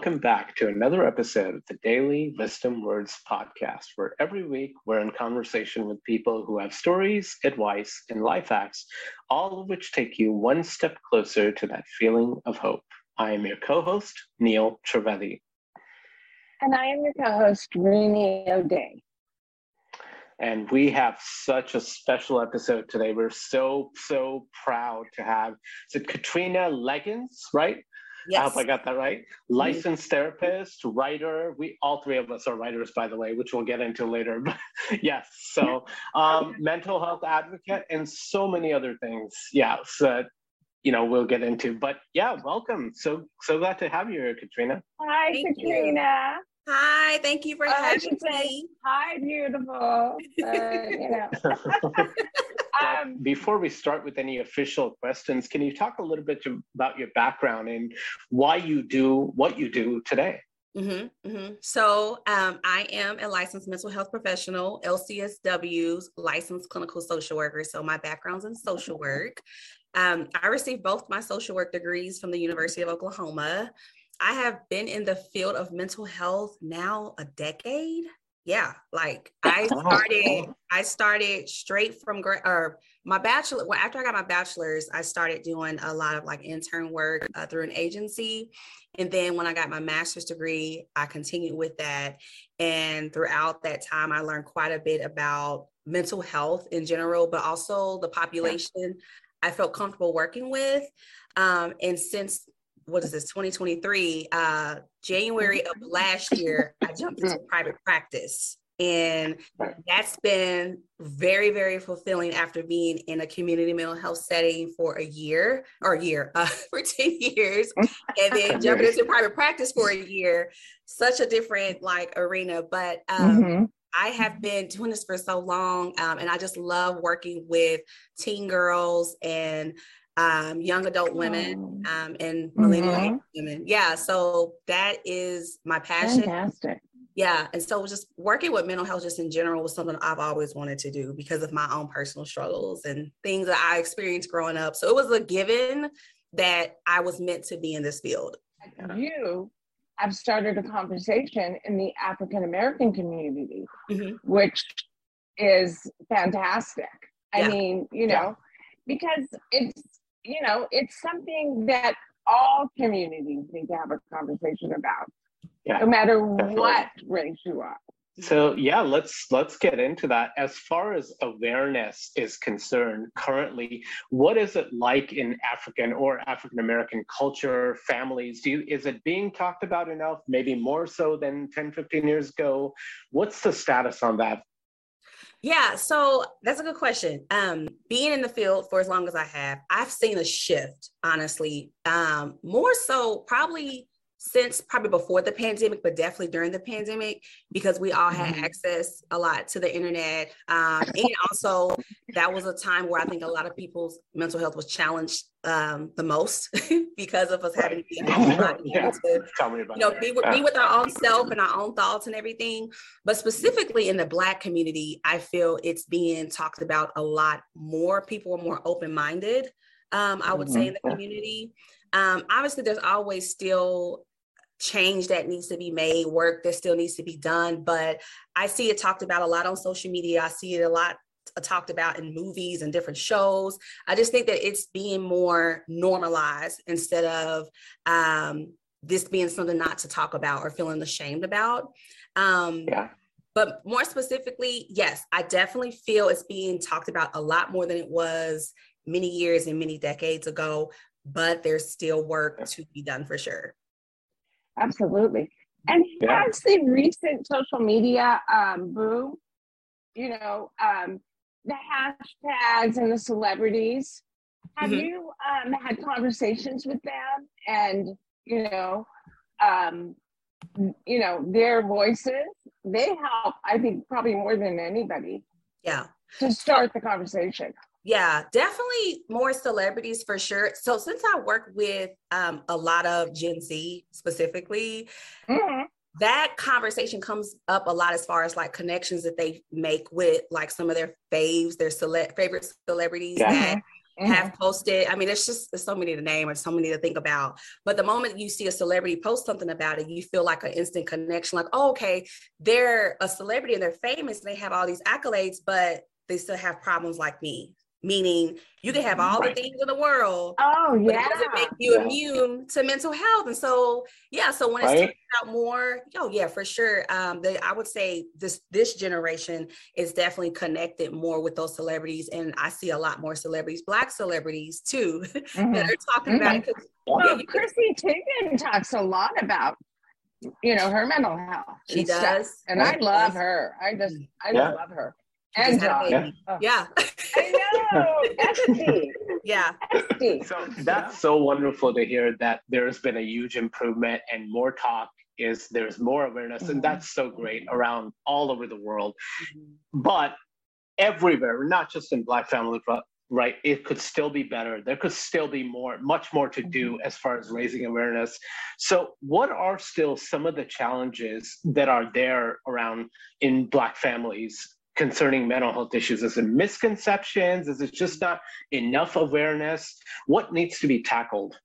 welcome back to another episode of the Daily Wisdom Words podcast, where every week we're in conversation with people who have stories, advice, and life hacks, all of which take you one step closer to that feeling of hope. I am your co host, Neil Trivedi. And I am your co host, Rini O'Day. And we have such a special episode today. We're so, so proud to have, is it Katrina Leggins, right? Yes. I hope I got that right. Mm-hmm. Licensed mm-hmm. therapist, writer. We all three of us are writers, by the way, which we'll get into later. But yes, so um, mental health advocate and so many other things. Yeah, so you know we'll get into. But yeah, welcome. So so glad to have you here, Katrina. Hi, Thank Katrina. You. Hi, thank you for uh, having me. Hi, beautiful. Uh, you know. um, before we start with any official questions, can you talk a little bit about your background and why you do what you do today? Mm-hmm, mm-hmm. So, um, I am a licensed mental health professional, LCSW's licensed clinical social worker. So, my background's in social work. Um, I received both my social work degrees from the University of Oklahoma. I have been in the field of mental health now a decade. Yeah, like I started, I started straight from grad or my bachelor. Well, after I got my bachelor's, I started doing a lot of like intern work uh, through an agency, and then when I got my master's degree, I continued with that. And throughout that time, I learned quite a bit about mental health in general, but also the population I felt comfortable working with. Um, and since what is this 2023 uh january of last year i jumped into private practice. And that's been very very fulfilling after being in a community mental health setting for a year or a year uh, for 10 years and then jumping into private practice for a year. Such a different like arena but um, mm-hmm. I have been doing this for so long, um, and I just love working with teen girls and um, young adult women oh. um, and millennial mm-hmm. women. Yeah, so that is my passion. Fantastic. Yeah, and so just working with mental health just in general was something I've always wanted to do because of my own personal struggles and things that I experienced growing up. So it was a given that I was meant to be in this field. You have started a conversation in the African American community, mm-hmm. which is fantastic. I mean, you know, yeah. because it's you know, it's something that all communities need to have a conversation about, yeah, no matter definitely. what race you are. So yeah, let's let's get into that. As far as awareness is concerned, currently, what is it like in African or African American culture, families? Do you, is it being talked about enough? Maybe more so than 10, 15 years ago? What's the status on that yeah, so that's a good question. Um, being in the field for as long as I have, I've seen a shift, honestly. Um, more so probably since probably before the pandemic, but definitely during the pandemic, because we all had mm-hmm. access a lot to the internet. Um, and also, that was a time where I think a lot of people's mental health was challenged um, the most because of us having to be yeah. to, you know, be with, be with our own self and our own thoughts and everything. But specifically in the Black community, I feel it's being talked about a lot more. People are more open minded. Um, I would mm-hmm. say in the community. Um, obviously, there's always still change that needs to be made, work that still needs to be done. But I see it talked about a lot on social media. I see it a lot uh, talked about in movies and different shows. I just think that it's being more normalized instead of um, this being something not to talk about or feeling ashamed about. Um, yeah. But more specifically, yes, I definitely feel it's being talked about a lot more than it was many years and many decades ago, but there's still work to be done for sure. Absolutely. And yeah. has the recent social media um, boom, you know, um, the hashtags and the celebrities, have mm-hmm. you um, had conversations with them and, you know, um, you know, their voices, they help, I think, probably more than anybody. Yeah. To start the conversation. Yeah, definitely more celebrities for sure. So since I work with um, a lot of Gen Z specifically, mm-hmm. that conversation comes up a lot as far as like connections that they make with like some of their faves, their cele- favorite celebrities yeah. that mm-hmm. have posted. I mean, there's just there's so many to name or so many to think about. But the moment you see a celebrity post something about it, you feel like an instant connection. Like, oh, okay, they're a celebrity and they're famous and they have all these accolades, but they still have problems like me meaning you can have all right. the things in the world. Oh yeah, it doesn't make you yeah. immune to mental health. And so yeah, so when right. it's out more, oh yeah, for sure. Um, the, I would say this this generation is definitely connected more with those celebrities, and I see a lot more celebrities, black celebrities too, mm-hmm. that are talking mm-hmm. about it. Well, yeah, Chrissy Teigen talks a lot about you know her mental health. She does, stuff. and I love her. I just I yeah. love her. And Yeah. yeah. I know. Empathy. Yeah. So that's so wonderful to hear that there's been a huge improvement and more talk is there's more awareness mm-hmm. and that's so great around all over the world. Mm-hmm. But everywhere, not just in Black family, but right, it could still be better. There could still be more, much more to do mm-hmm. as far as raising awareness. So, what are still some of the challenges that are there around in Black families concerning mental health issues? Is it misconceptions? Is it just not enough awareness? What needs to be tackled?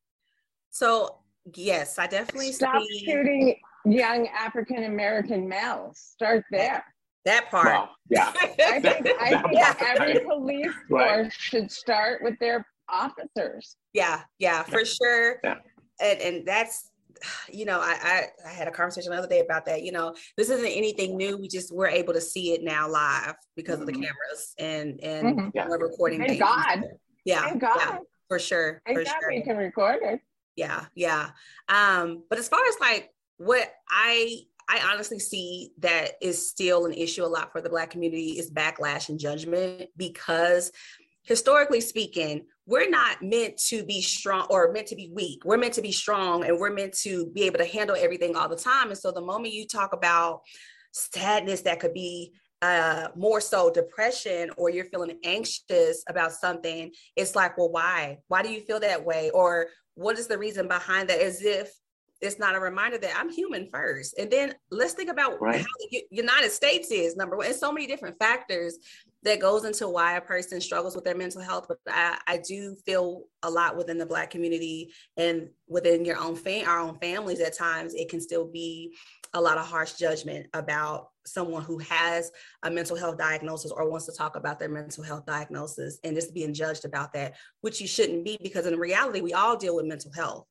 So, yes, I definitely stop see... shooting young African American males. Start there. That part. Wow. Yeah. I think, I think every police force right. should start with their officers. Yeah, yeah, for sure. Yeah. And and that's you know, I, I, I had a conversation the other day about that. You know, this isn't anything new. We just we're able to see it now live because mm-hmm. of the mm-hmm. cameras and and mm-hmm. yeah. we're recording. Thank God. Yeah, Thank God. Yeah, for sure. Thank for God sure. we can record it. Yeah, yeah. Um, but as far as like what I I honestly see that is still an issue a lot for the Black community is backlash and judgment because historically speaking, we're not meant to be strong or meant to be weak. We're meant to be strong and we're meant to be able to handle everything all the time. And so the moment you talk about sadness that could be uh, more so depression or you're feeling anxious about something, it's like, well, why? Why do you feel that way? Or what is the reason behind that? As if it's not a reminder that I'm human first. And then let's think about right. how the United States is number one. And so many different factors that goes into why a person struggles with their mental health. But I, I do feel a lot within the Black community and within your own fam- our own families at times, it can still be a lot of harsh judgment about someone who has a mental health diagnosis or wants to talk about their mental health diagnosis and just being judged about that, which you shouldn't be because in reality, we all deal with mental health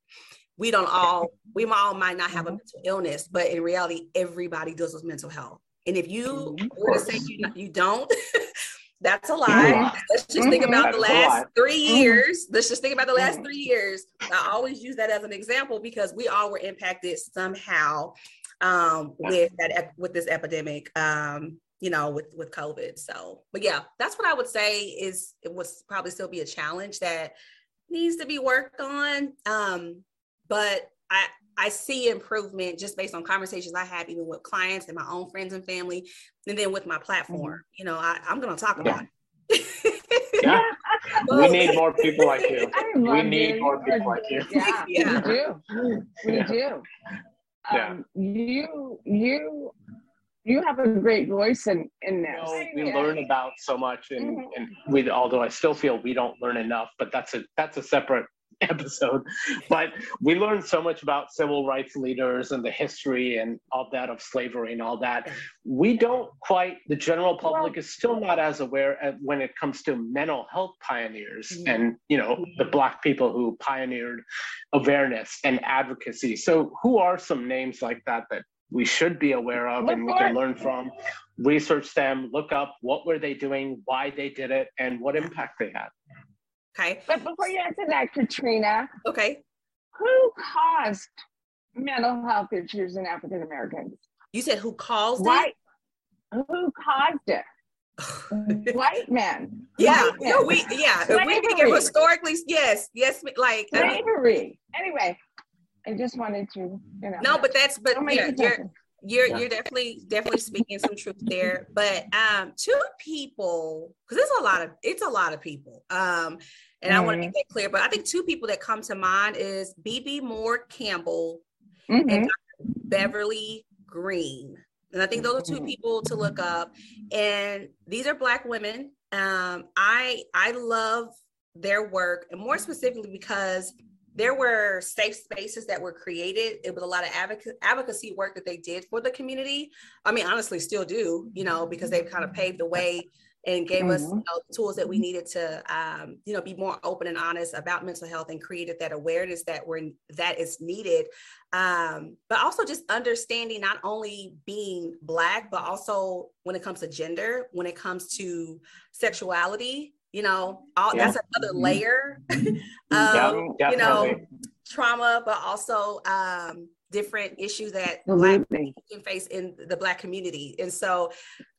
we don't all we all might not have a mm-hmm. mental illness but in reality everybody deals with mental health and if you mm-hmm. were to say you, you don't that's a lie. Let's just think about the last three years. Let's just think about the last three years. I always use that as an example because we all were impacted somehow um, with that with this epidemic um, you know with with covid. So but yeah that's what i would say is it was probably still be a challenge that needs to be worked on. Um but I I see improvement just based on conversations I have even with clients and my own friends and family, and then with my platform. Mm-hmm. You know, I, am going to talk yeah. about it. yeah. we need more people like you. We need you. more people like you. Yeah, yeah. we do. We yeah. do. Um, yeah. You you you have a great voice in in this. You know, we learn about so much, and, mm-hmm. and we although I still feel we don't learn enough, but that's a that's a separate episode, but we learned so much about civil rights leaders and the history and all that of slavery and all that. We don't quite, the general public is still not as aware of when it comes to mental health pioneers mm-hmm. and, you know, the Black people who pioneered awareness and advocacy. So, who are some names like that that we should be aware of and we can learn from? Research them, look up what were they doing, why they did it, and what impact they had. Okay. But before you answer that, Katrina. Okay. Who caused mental health issues in African Americans? You said who caused White. it? Who caused it? White men. Yeah. White men. No, we yeah. Slavery. We think historically, yes, yes, like slavery. anyway, I just wanted to, you know. No, but that's but yeah, you're you're yeah. you're definitely definitely speaking some truth there but um two people because it's a lot of it's a lot of people um and mm-hmm. i want to make that clear but i think two people that come to mind is Bebe Moore Campbell mm-hmm. and Beverly Greene and i think those are two mm-hmm. people to look up and these are black women um i i love their work, and more specifically because there were safe spaces that were created. It was a lot of advocacy work that they did for the community. I mean, honestly, still do, you know, because they've kind of paved the way and gave mm-hmm. us you know, tools that we needed to, um, you know, be more open and honest about mental health and created that awareness that we're that is needed. Um, but also just understanding not only being black, but also when it comes to gender, when it comes to sexuality, you know all yeah. that's another mm-hmm. layer um, yeah, you know trauma but also um, different issues that black can face in the black community and so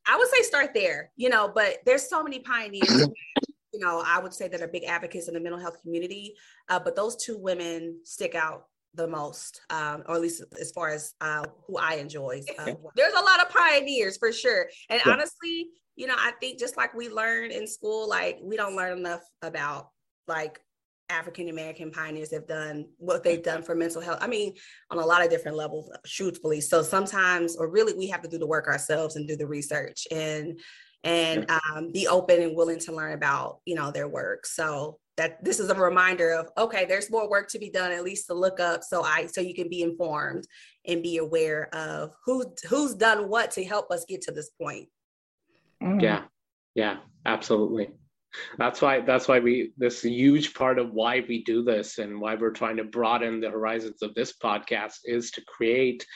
i would say start there you know but there's so many pioneers you know i would say that are big advocates in the mental health community uh, but those two women stick out the most, um, or at least as far as uh, who I enjoy. Uh, there's a lot of pioneers for sure. And yeah. honestly, you know, I think just like we learn in school, like we don't learn enough about like African American pioneers have done what they've done for mental health. I mean, on a lot of different levels, truthfully. So sometimes, or really, we have to do the work ourselves and do the research and and um, be open and willing to learn about you know their work. So that this is a reminder of okay, there's more work to be done, at least to look up, so I so you can be informed and be aware of who who's done what to help us get to this point. Mm. Yeah, yeah, absolutely. That's why that's why we this huge part of why we do this and why we're trying to broaden the horizons of this podcast is to create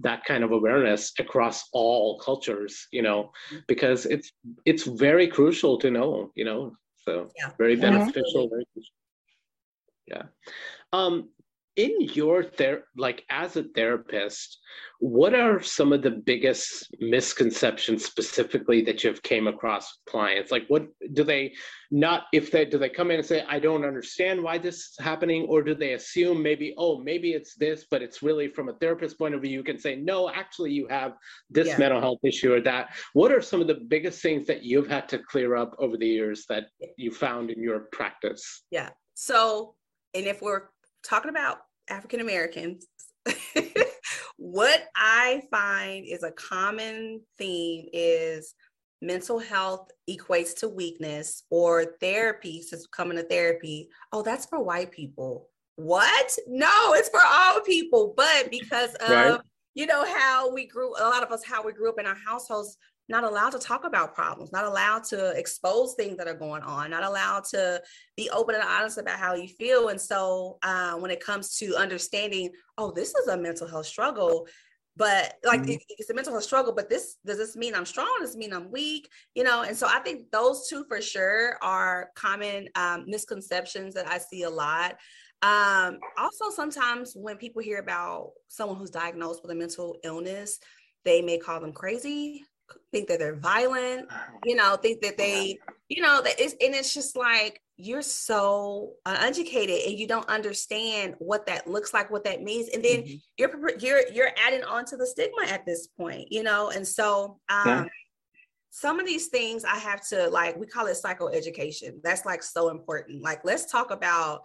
that kind of awareness across all cultures, you know, because it's it's very crucial to know, you know. So yeah. very beneficial, very crucial. Yeah. Um, in your ther- like as a therapist what are some of the biggest misconceptions specifically that you've came across with clients? Like what do they not if they do they come in and say i don't understand why this is happening or do they assume maybe oh maybe it's this but it's really from a therapist point of view you can say no actually you have this yeah. mental health issue or that. What are some of the biggest things that you've had to clear up over the years that you found in your practice? Yeah. So and if we're talking about African Americans, what I find is a common theme is mental health equates to weakness or therapy since coming to therapy. Oh that's for white people. What? No it's for all people. But because of right. you know how we grew a lot of us how we grew up in our households not allowed to talk about problems, not allowed to expose things that are going on, not allowed to be open and honest about how you feel. And so uh, when it comes to understanding, oh, this is a mental health struggle, but like mm-hmm. it, it's a mental health struggle, but this does this mean I'm strong? Does this mean I'm weak? You know, and so I think those two for sure are common um, misconceptions that I see a lot. Um, also, sometimes when people hear about someone who's diagnosed with a mental illness, they may call them crazy think that they're violent, you know, think that they, you know, that it's, and it's just like you're so uneducated and you don't understand what that looks like, what that means, and then mm-hmm. you're you're you're adding on to the stigma at this point, you know, and so um, yeah. some of these things I have to like we call it psychoeducation. That's like so important. Like let's talk about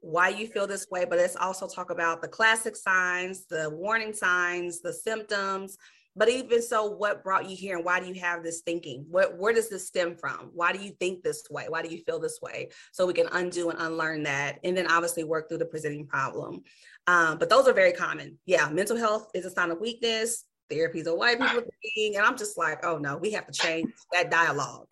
why you feel this way, but let's also talk about the classic signs, the warning signs, the symptoms but even so, what brought you here and why do you have this thinking? What, where does this stem from? Why do you think this way? Why do you feel this way? So we can undo and unlearn that. And then obviously work through the presenting problem. Um, but those are very common. Yeah, mental health is a sign of weakness. Therapy is a white people thing. And I'm just like, oh no, we have to change that dialogue.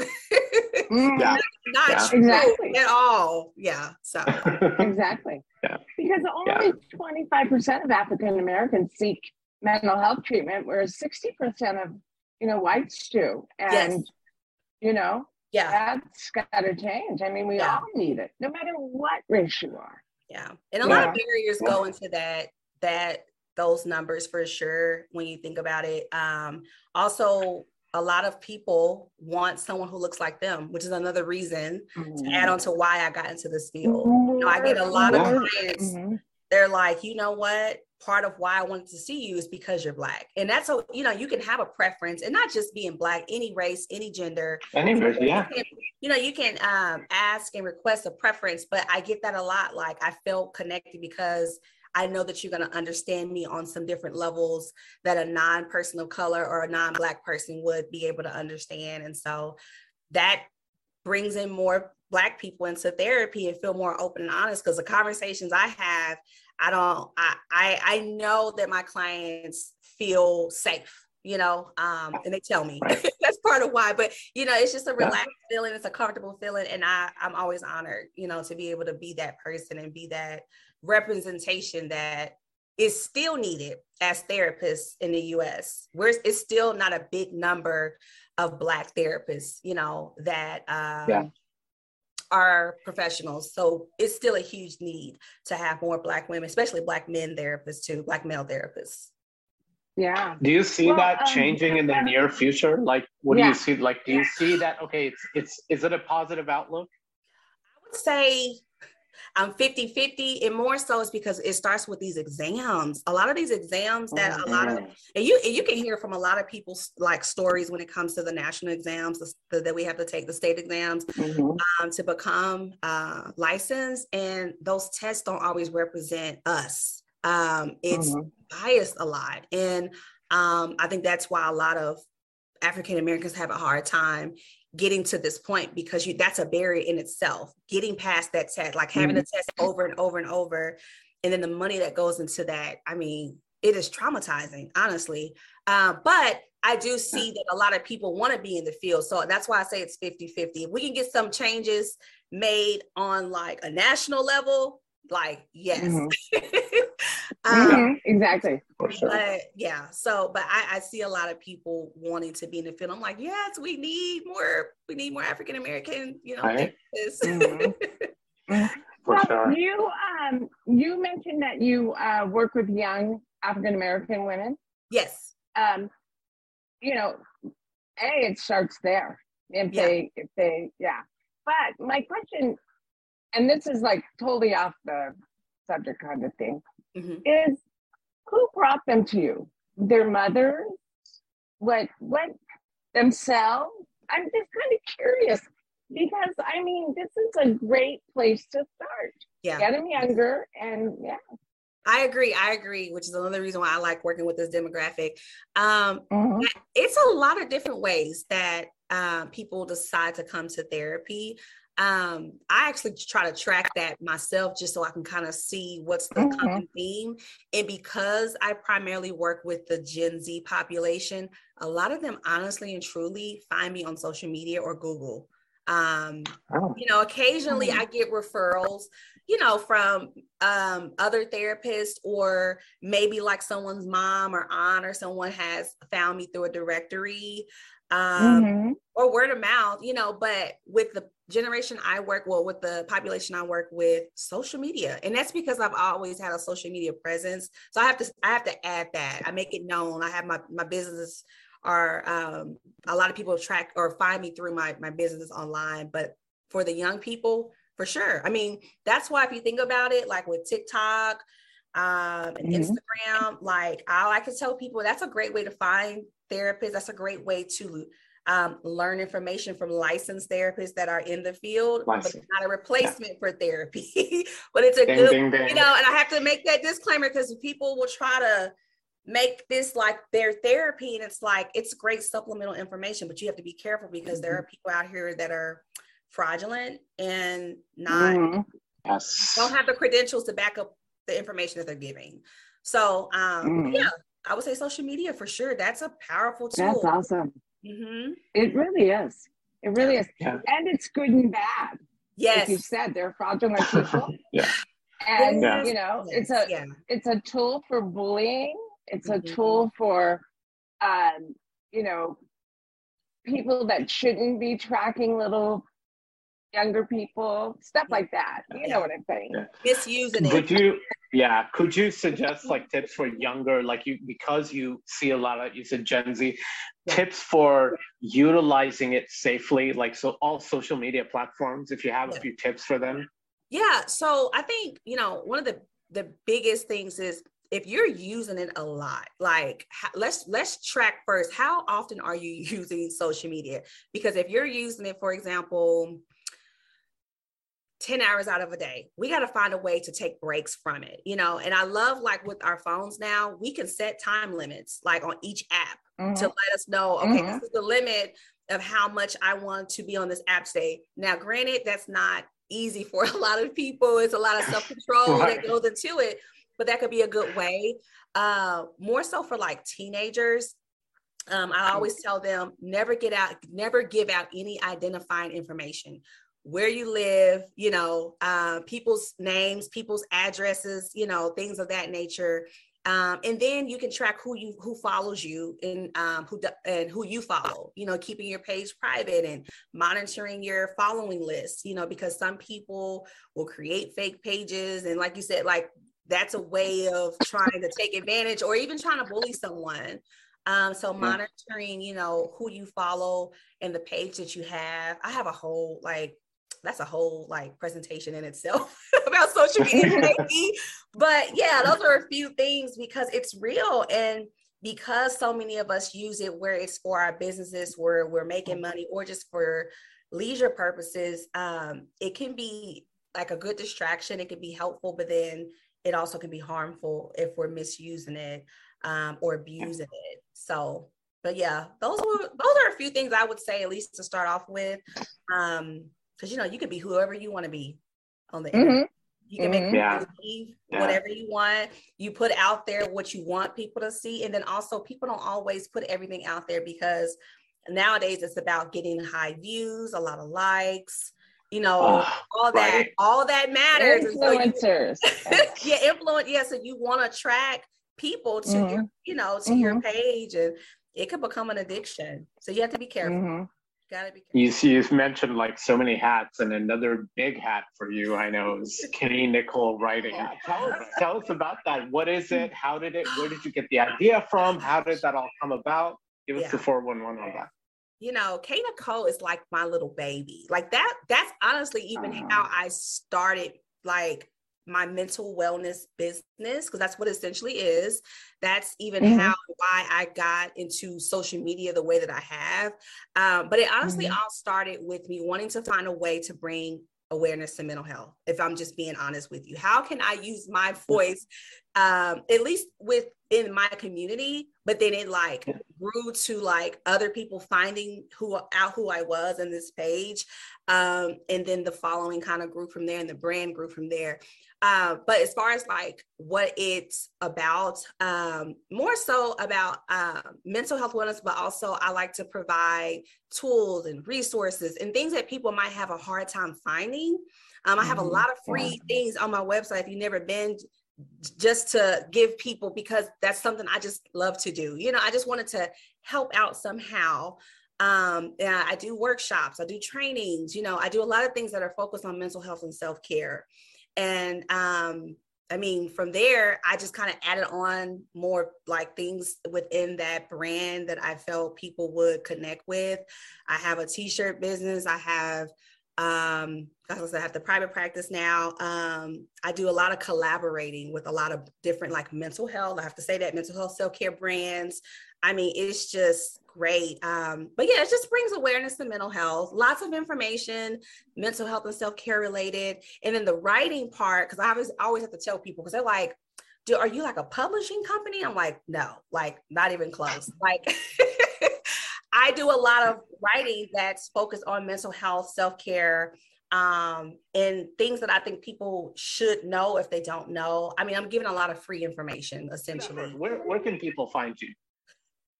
Mm. yeah. not yeah. true exactly. at all. Yeah. So exactly. Yeah. Because only yeah. 25% of African Americans seek mental health treatment, whereas 60% of, you know, whites do. And, yes. you know, yeah, that's got to change. I mean, we yeah. all need it, no matter what race you are. Yeah. And a yeah. lot of barriers yeah. go into that, that, those numbers for sure when you think about it. Um, also, a lot of people want someone who looks like them, which is another reason mm-hmm. to add on to why I got into this field. You know, I get a lot of clients, mm-hmm. they're like, you know what? Part of why I wanted to see you is because you're black. And that's so, you know, you can have a preference and not just being black, any race, any gender. Any race, yeah. You, can, you know, you can um, ask and request a preference, but I get that a lot. Like I felt connected because I know that you're going to understand me on some different levels that a non-person of color or a non-black person would be able to understand. And so that brings in more black people into therapy and feel more open and honest because the conversations I have, I don't I, I I know that my clients feel safe you know um and they tell me right. that's part of why but you know it's just a relaxed yeah. feeling it's a comfortable feeling and i i'm always honored you know to be able to be that person and be that representation that is still needed as therapists in the us where it's still not a big number of black therapists you know that um yeah. Are professionals so it's still a huge need to have more black women especially black men therapists too black male therapists yeah. Do you see well, that um, changing in the near future? Like, what yeah. do you see? Like, do you see that? Okay, it's it's is it a positive outlook? I would say I'm 50 50 and more so is because it starts with these exams. A lot of these exams that mm-hmm. a lot of mm-hmm. and you and you can hear from a lot of people's like stories when it comes to the national exams the, that we have to take the state exams mm-hmm. um, to become uh, licensed, and those tests don't always represent us um, it's mm-hmm. biased a lot. And um, I think that's why a lot of African Americans have a hard time getting to this point because you that's a barrier in itself. Getting past that test, like having mm-hmm. test over and over and over, and then the money that goes into that. I mean, it is traumatizing, honestly. Uh, but I do see that a lot of people want to be in the field. So that's why I say it's 50 50. If we can get some changes made on like a national level, like yes mm-hmm. um, mm-hmm. exactly for sure but yeah so but I, I, see a lot of people wanting to be in the field i'm like yes we need more we need more african american you know right. mm-hmm. mm-hmm. for well, sure. you um you mentioned that you uh, work with young african american women yes um you know a it starts there if yeah. they if they yeah but my question and this is like totally off the subject kind of thing, mm-hmm. is who brought them to you? Their mothers? What what themselves? I'm just kind of curious because I mean this is a great place to start. Yeah. Get them younger and yeah. I agree. I agree, which is another reason why I like working with this demographic. Um, mm-hmm. It's a lot of different ways that uh, people decide to come to therapy um i actually try to track that myself just so i can kind of see what's the mm-hmm. common theme and because i primarily work with the gen z population a lot of them honestly and truly find me on social media or google um oh. you know occasionally mm-hmm. i get referrals you know from um other therapists or maybe like someone's mom or aunt or someone has found me through a directory um, mm-hmm. or word of mouth, you know, but with the generation I work well with the population I work with social media. And that's because I've always had a social media presence. So I have to I have to add that. I make it known. I have my my business are um, a lot of people track or find me through my my business online. But for the young people for sure. I mean that's why if you think about it like with TikTok um, and mm-hmm. Instagram like I like to tell people that's a great way to find therapists. That's a great way to um, learn information from licensed therapists that are in the field, but it's not a replacement yeah. for therapy. but it's a ding, good, ding, ding. you know, and I have to make that disclaimer because people will try to make this like their therapy and it's like it's great supplemental information but you have to be careful because mm-hmm. there are people out here that are fraudulent and not mm-hmm. yes. don't have the credentials to back up the information that they're giving so um mm-hmm. yeah i would say social media for sure that's a powerful tool that's awesome Mm-hmm. It really is. It really is. Yeah. And it's good and bad. Yes. Like you said, they're fraudulent people. yeah. And yeah. you know, it's a yeah. it's a tool for bullying. It's a mm-hmm. tool for um, you know, people that shouldn't be tracking little younger people, stuff like that. You know what I'm saying? Yeah. Misusing it. Would you yeah, could you suggest like tips for younger, like you because you see a lot of you said Gen Z, yeah. tips for utilizing it safely, like so all social media platforms, if you have a few tips for them? Yeah. So I think, you know, one of the the biggest things is if you're using it a lot like let's let's track first how often are you using social media because if you're using it for example 10 hours out of a day. We got to find a way to take breaks from it, you know. And I love like with our phones now, we can set time limits like on each app mm-hmm. to let us know, okay, mm-hmm. this is the limit of how much I want to be on this app today. Now, granted, that's not easy for a lot of people. It's a lot of self control right. that goes into it, but that could be a good way. Uh, more so for like teenagers. Um, I always tell them never get out, never give out any identifying information where you live, you know, uh, people's names, people's addresses, you know, things of that nature. Um, and then you can track who you who follows you and um, who and who you follow. You know, keeping your page private and monitoring your following list. You know, because some people will create fake pages, and like you said, like that's a way of trying to take advantage or even trying to bully someone. Um, so monitoring, you know, who you follow and the page that you have. I have a whole like that's a whole like presentation in itself about social media but yeah those are a few things because it's real. And because so many of us use it where it's for our businesses where we're making money or just for leisure purposes um, it can be like a good distraction. It can be helpful but then it also can be harmful if we're misusing it um, or abusing it. So but yeah those were those are a few things i would say at least to start off with. Um, because you know you could be whoever you want to be on the mm-hmm. internet. You can mm-hmm. make yeah. believe whatever you want. You put out there what you want people to see, and then also people don't always put everything out there because nowadays it's about getting high views, a lot of likes. You know, oh, all that, right. all that matters. Influencers, so you, yeah, influence. Yeah, so you want to attract people to mm-hmm. your, you know, to your mm-hmm. page, and it could become an addiction. So you have to be careful. Gotta be careful. You, you've mentioned like so many hats, and another big hat for you, I know, is K Nicole writing. Yeah, tell, us, tell us about that. What is it? How did it? Where did you get the idea from? How did that all come about? Give us yeah. the 411 on that you know, K Nicole is like my little baby. Like that, that's honestly even uh-huh. how I started like my mental wellness business because that's what essentially is that's even mm-hmm. how why i got into social media the way that i have um, but it honestly mm-hmm. all started with me wanting to find a way to bring awareness to mental health if i'm just being honest with you how can i use my voice um, at least within my community but then it like grew to like other people finding who out who i was in this page um, and then the following kind of grew from there and the brand grew from there uh, but as far as like what it's about, um, more so about uh, mental health wellness, but also I like to provide tools and resources and things that people might have a hard time finding. Um, I have a mm-hmm. lot of free things on my website. If you've never been, just to give people because that's something I just love to do. You know, I just wanted to help out somehow. Um, yeah, I do workshops, I do trainings. You know, I do a lot of things that are focused on mental health and self care. And um, I mean, from there, I just kind of added on more like things within that brand that I felt people would connect with. I have a t-shirt business. I have um I have the private practice now. Um, I do a lot of collaborating with a lot of different like mental health. I have to say that mental health self-care brands. I mean, it's just great. Um, but yeah, it just brings awareness to mental health, lots of information, mental health and self care related. And then the writing part, because I always, always have to tell people, because they're like, do, are you like a publishing company? I'm like, no, like not even close. like, I do a lot of writing that's focused on mental health, self care, um, and things that I think people should know if they don't know. I mean, I'm giving a lot of free information essentially. Where, where can people find you?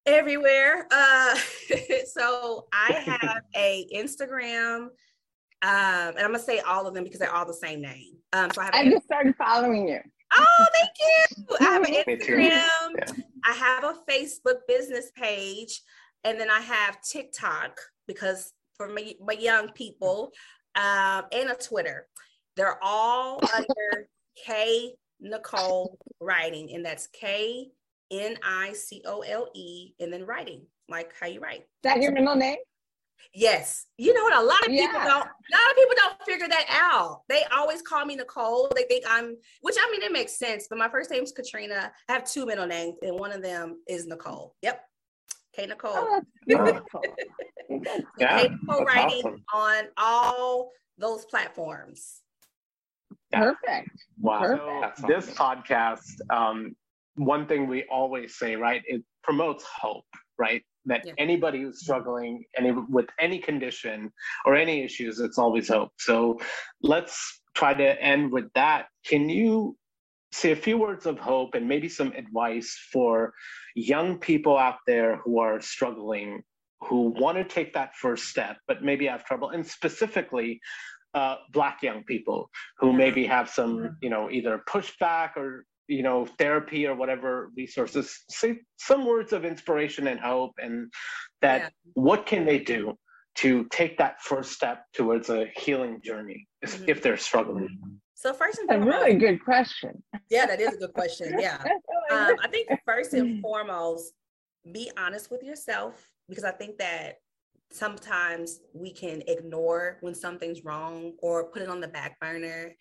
everywhere. Uh, so I have a Instagram, um, and I'm gonna say all of them because they're all the same name. Um, so I have. I just started following you. Oh, thank you. I have an Instagram. Yeah. I have a Facebook business page, and then I have TikTok because for my, my young people, um, and a Twitter. They're all under K Nicole Writing, and that's K N I C O L E, and then writing, like how you write. Is that your middle name? Yes. You know what? A lot of people don't. A lot of people don't figure that out. They always call me Nicole. They think I'm, which I mean, it makes sense. But my first name is Katrina. I have two middle names, and one of them is Nicole. Yep. K Nicole. Oh, yeah, K Nicole writing awesome. on all those platforms. Perfect. Wow. Perfect. This podcast um, one thing we always say, right? It promotes hope, right? that yeah. anybody who's struggling any with any condition or any issues, it's always hope. So let's try to end with that. Can you say a few words of hope and maybe some advice for young people out there who are struggling, who want to take that first step, but maybe have trouble, and specifically uh, Black young people who maybe have some, you know, either pushback or you know therapy or whatever resources say some words of inspiration and hope and that yeah. what can they do to take that first step towards a healing journey mm-hmm. if they're struggling so first and foremost, a really good question yeah that is a good question yeah um, i think first and foremost be honest with yourself because i think that sometimes we can ignore when something's wrong or put it on the back burner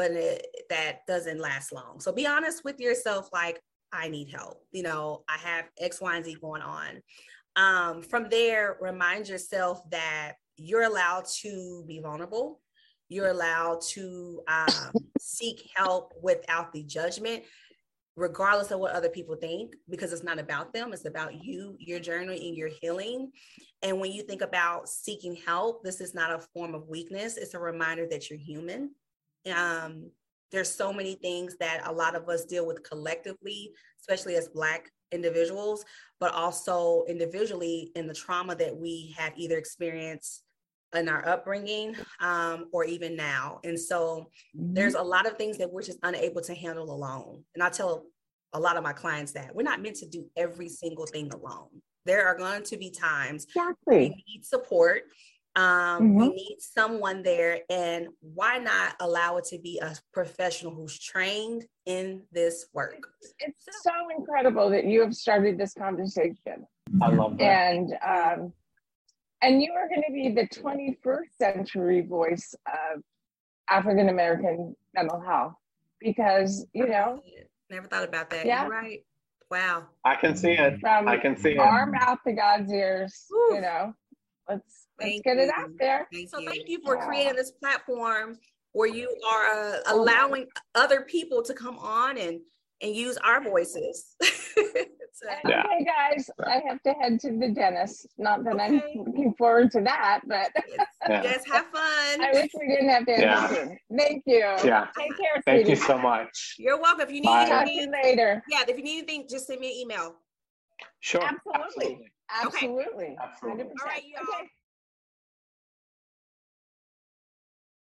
but it, that doesn't last long. So be honest with yourself like, I need help. You know, I have X, Y, and Z going on. Um, from there, remind yourself that you're allowed to be vulnerable. You're allowed to um, seek help without the judgment, regardless of what other people think, because it's not about them. It's about you, your journey, and your healing. And when you think about seeking help, this is not a form of weakness. It's a reminder that you're human um, there's so many things that a lot of us deal with collectively, especially as Black individuals, but also individually in the trauma that we have either experienced in our upbringing um, or even now. And so mm-hmm. there's a lot of things that we're just unable to handle alone. And I tell a lot of my clients that we're not meant to do every single thing alone. There are going to be times exactly. we need support um, mm-hmm. We need someone there, and why not allow it to be a professional who's trained in this work? It's so incredible that you have started this conversation. I love that. And um, and you are going to be the 21st century voice of African American mental health because you know. Never thought about that. Yeah. You're right. Wow. I can see it. From I can see it. Our mouth to God's ears. Woo. You know, let's Thank Let's get you. it out there. Thank so you. thank you for yeah. creating this platform where you are uh, allowing other people to come on and and use our voices. so, yeah. Okay, guys, I have to head to the dentist. Not that okay. I'm looking forward to that, but yes, yeah. yes have fun. I wish we didn't have to. Yeah. Thank you. Yeah. Take care. Thank sweetie. you so much. You're welcome. If you need Bye. anything, later. Yeah, if you need anything, just send me an email. Sure. Absolutely. Absolutely. Absolutely. Absolutely. All right, y'all. Okay.